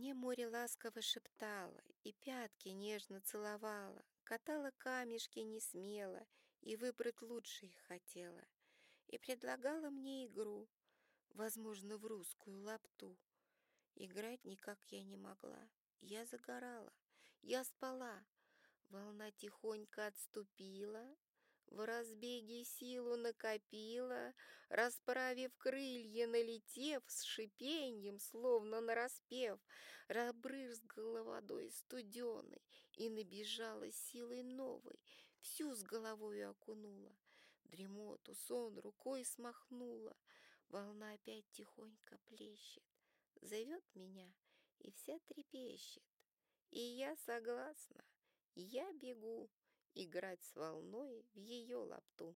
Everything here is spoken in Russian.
Мне море ласково шептало и пятки нежно целовало, катала камешки не смело и выбрать лучше их хотела, и предлагала мне игру, возможно, в русскую лапту. Играть никак я не могла, я загорала, я спала, волна тихонько отступила, в разбеге силу накопила, Расправив крылья, налетев С шипеньем, словно нараспев, Разбрызгала водой студеной И набежала силой новой, Всю с головой окунула, Дремоту, сон рукой смахнула, Волна опять тихонько плещет, Зовет меня и вся трепещет. И я согласна, я бегу играть с волной в ее лапту.